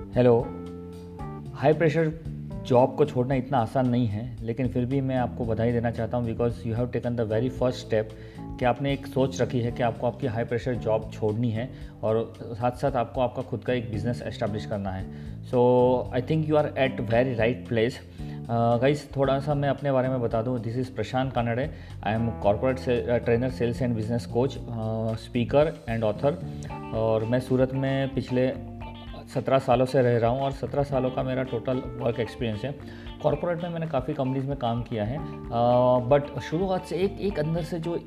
Hello hi pressure job को छोड़ना इतना आसान नहीं है, लेकिन फिर भी मैं आपको बधाई देना चाहता हूँ because you have taken the very first step कि आपने एक सोच रखी है कि आपको आपकी हाई प्रेशर जॉब छोड़नी है और साथ साथ आपको आपका खुद का एक बिज़नेस एस्टेब्लिश करना है। So I think you are at very right place guys थोड़ा सा मैं अपने बारे में बता दूँ। This is Prashant Kanade. I am corporate trainer sales and business coach speaker and author और मैं सूरत में पिछले सत्रह सालों से रह रहा हूँ और सत्रह सालों का मेरा टोटल वर्क एक्सपीरियंस है। कॉरपोरेट में मैंने काफ़ी कंपनीज़ में काम किया है। बट शुरुआत से एक एक अंदर से जो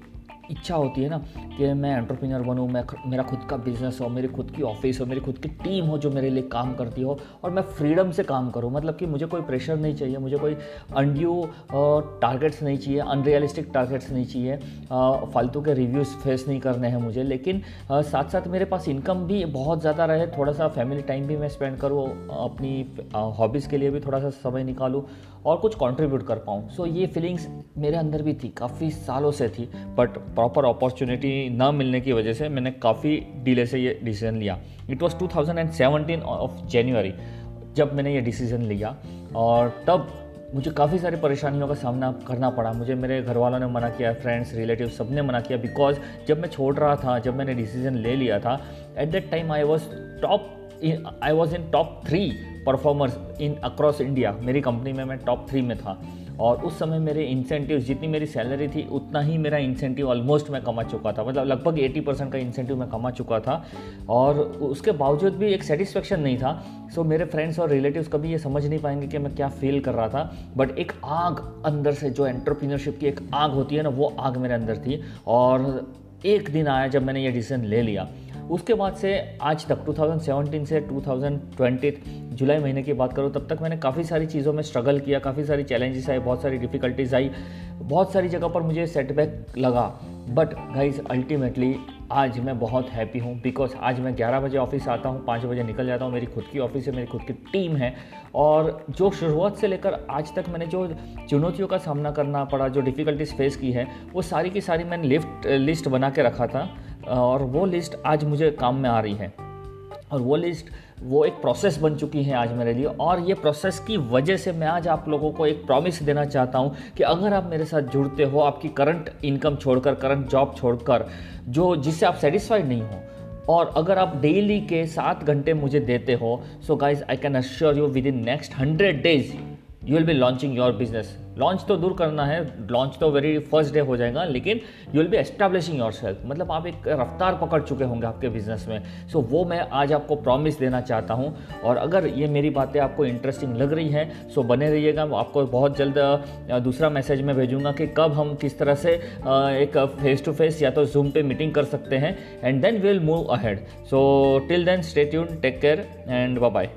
इच्छा होती है ना कि मैं एंटरप्रेन्योर बनूँ मैं मेरा खुद का बिज़नेस हो मेरी खुद की ऑफ़िस हो मेरी खुद की टीम हो जो मेरे लिए काम करती हो और मैं फ्रीडम से काम करूँ। मतलब कि मुझे कोई प्रेशर नहीं चाहिए मुझे कोई अनड्यू टारगेट्स नहीं चाहिए अनरियलिस्टिक टारगेट्स नहीं चाहिए। फालतू के रिव्यूज़ फेस नहीं करने हैं मुझे। लेकिन साथ साथ मेरे पास इनकम भी बहुत ज़्यादा रहे थोड़ा सा फैमिली टाइम भी मैं स्पेंड करूँ अपनी हॉबीज़ के लिए भी थोड़ा सा समय निकालूँ और कुछ कंट्रीब्यूट कर पाऊँ। सो so, ये फीलिंग्स मेरे अंदर भी थी काफ़ी सालों से थी बट प्रॉपर अपॉर्चुनिटी ना मिलने की वजह से मैंने काफ़ी डिले से ये डिसीज़न लिया। इट वॉज़ 2017 ऑफ़ जनवरी जब मैंने ये डिसीज़न लिया। और तब मुझे काफ़ी सारी परेशानियों का सामना करना पड़ा। मुझे मेरे घर वालों ने मना किया फ्रेंड्स रिलेटिव सबने मना किया। बिकॉज़ जब मैं छोड़ रहा था, जब मैंने डिसीज़न ले लिया था at that time I was top I was in top three performers in across India मेरी कंपनी में मैं टॉप थ्री में था। और उस समय मेरे इंसेंटिव जितनी मेरी सैलरी थी, उतना ही मेरा इंसेंटिव ऑलमोस्ट मैं कमा चुका था। मतलब लगभग 80 परसेंट का इंसेंटिव मैं कमा चुका था। और उसके बावजूद भी एक सेटिस्फेक्शन नहीं था। सो मेरे फ्रेंड्स और रिलेटिव्स कभी ये समझ नहीं पाएँगे कि मैं क्या फील कर रहा था। बट एक आग अंदर से, जो एंटरप्रीनरशिप की एक आग होती है ना, वो आग मेरे अंदर थी। और एक दिन आया जब मैंने ये डिसीज़न ले लिया। उसके बाद से आज तक 2017 से 2020 जुलाई महीने की बात करो, तब तक मैंने काफ़ी सारी चीज़ों में स्ट्रगल किया, काफ़ी सारी चैलेंजेस आए बहुत सारी डिफ़िकल्टीज आई, बहुत सारी जगह पर मुझे सेटबैक लगा। बट गाइज़ अल्टीमेटली आज मैं बहुत हैप्पी हूँ बिकॉज़ आज मैं 11 बजे ऑफ़िस आता हूँ 5 बजे निकल जाता हूँ, मेरी खुद की ऑफ़िस है, मेरी खुद की टीम है। और जो शुरुआत से लेकर आज तक मैंने जो चुनौतियों का सामना करना पड़ा, जो डिफ़िकल्टीज फेस की है, वो सारी की सारी मैंने लिफ्ट लिस्ट बना के रखा था। और वो लिस्ट आज मुझे काम में आ रही है। और वो लिस्ट वो एक प्रोसेस बन चुकी है आज मेरे लिए। और ये प्रोसेस की वजह से मैं आज आप लोगों को एक प्रॉमिस देना चाहता हूँ कि अगर आप मेरे साथ जुड़ते हो, आपकी करंट इनकम छोड़कर करंट जॉब छोड़कर, जो जिससे आप सेटिस्फाइड नहीं हो, और अगर आप डेली के सात घंटे मुझे देते हो so guys I can assure you within next hundred days you will be launching your business launch तो दूर करना है लॉन्च तो वेरी फ़र्स्ट डे हो जाएगा लेकिन you will be establishing yourself मतलब आप एक रफ्तार पकड़ चुके होंगे आपके बिज़नेस में. सो so, वो मैं आज आपको प्रॉमिस देना चाहता हूँ और अगर ये मेरी बातें आपको इंटरेस्टिंग लग रही हैं सो so बने रहिएगा आपको बहुत जल्द दूसरा मैसेज मैं भेजूँगा कि कब हम किस तरह से एक फेस टू फेस या तो जूम पे मीटिंग कर सकते हैं and then we will move ahead so till then stay tune take care and bye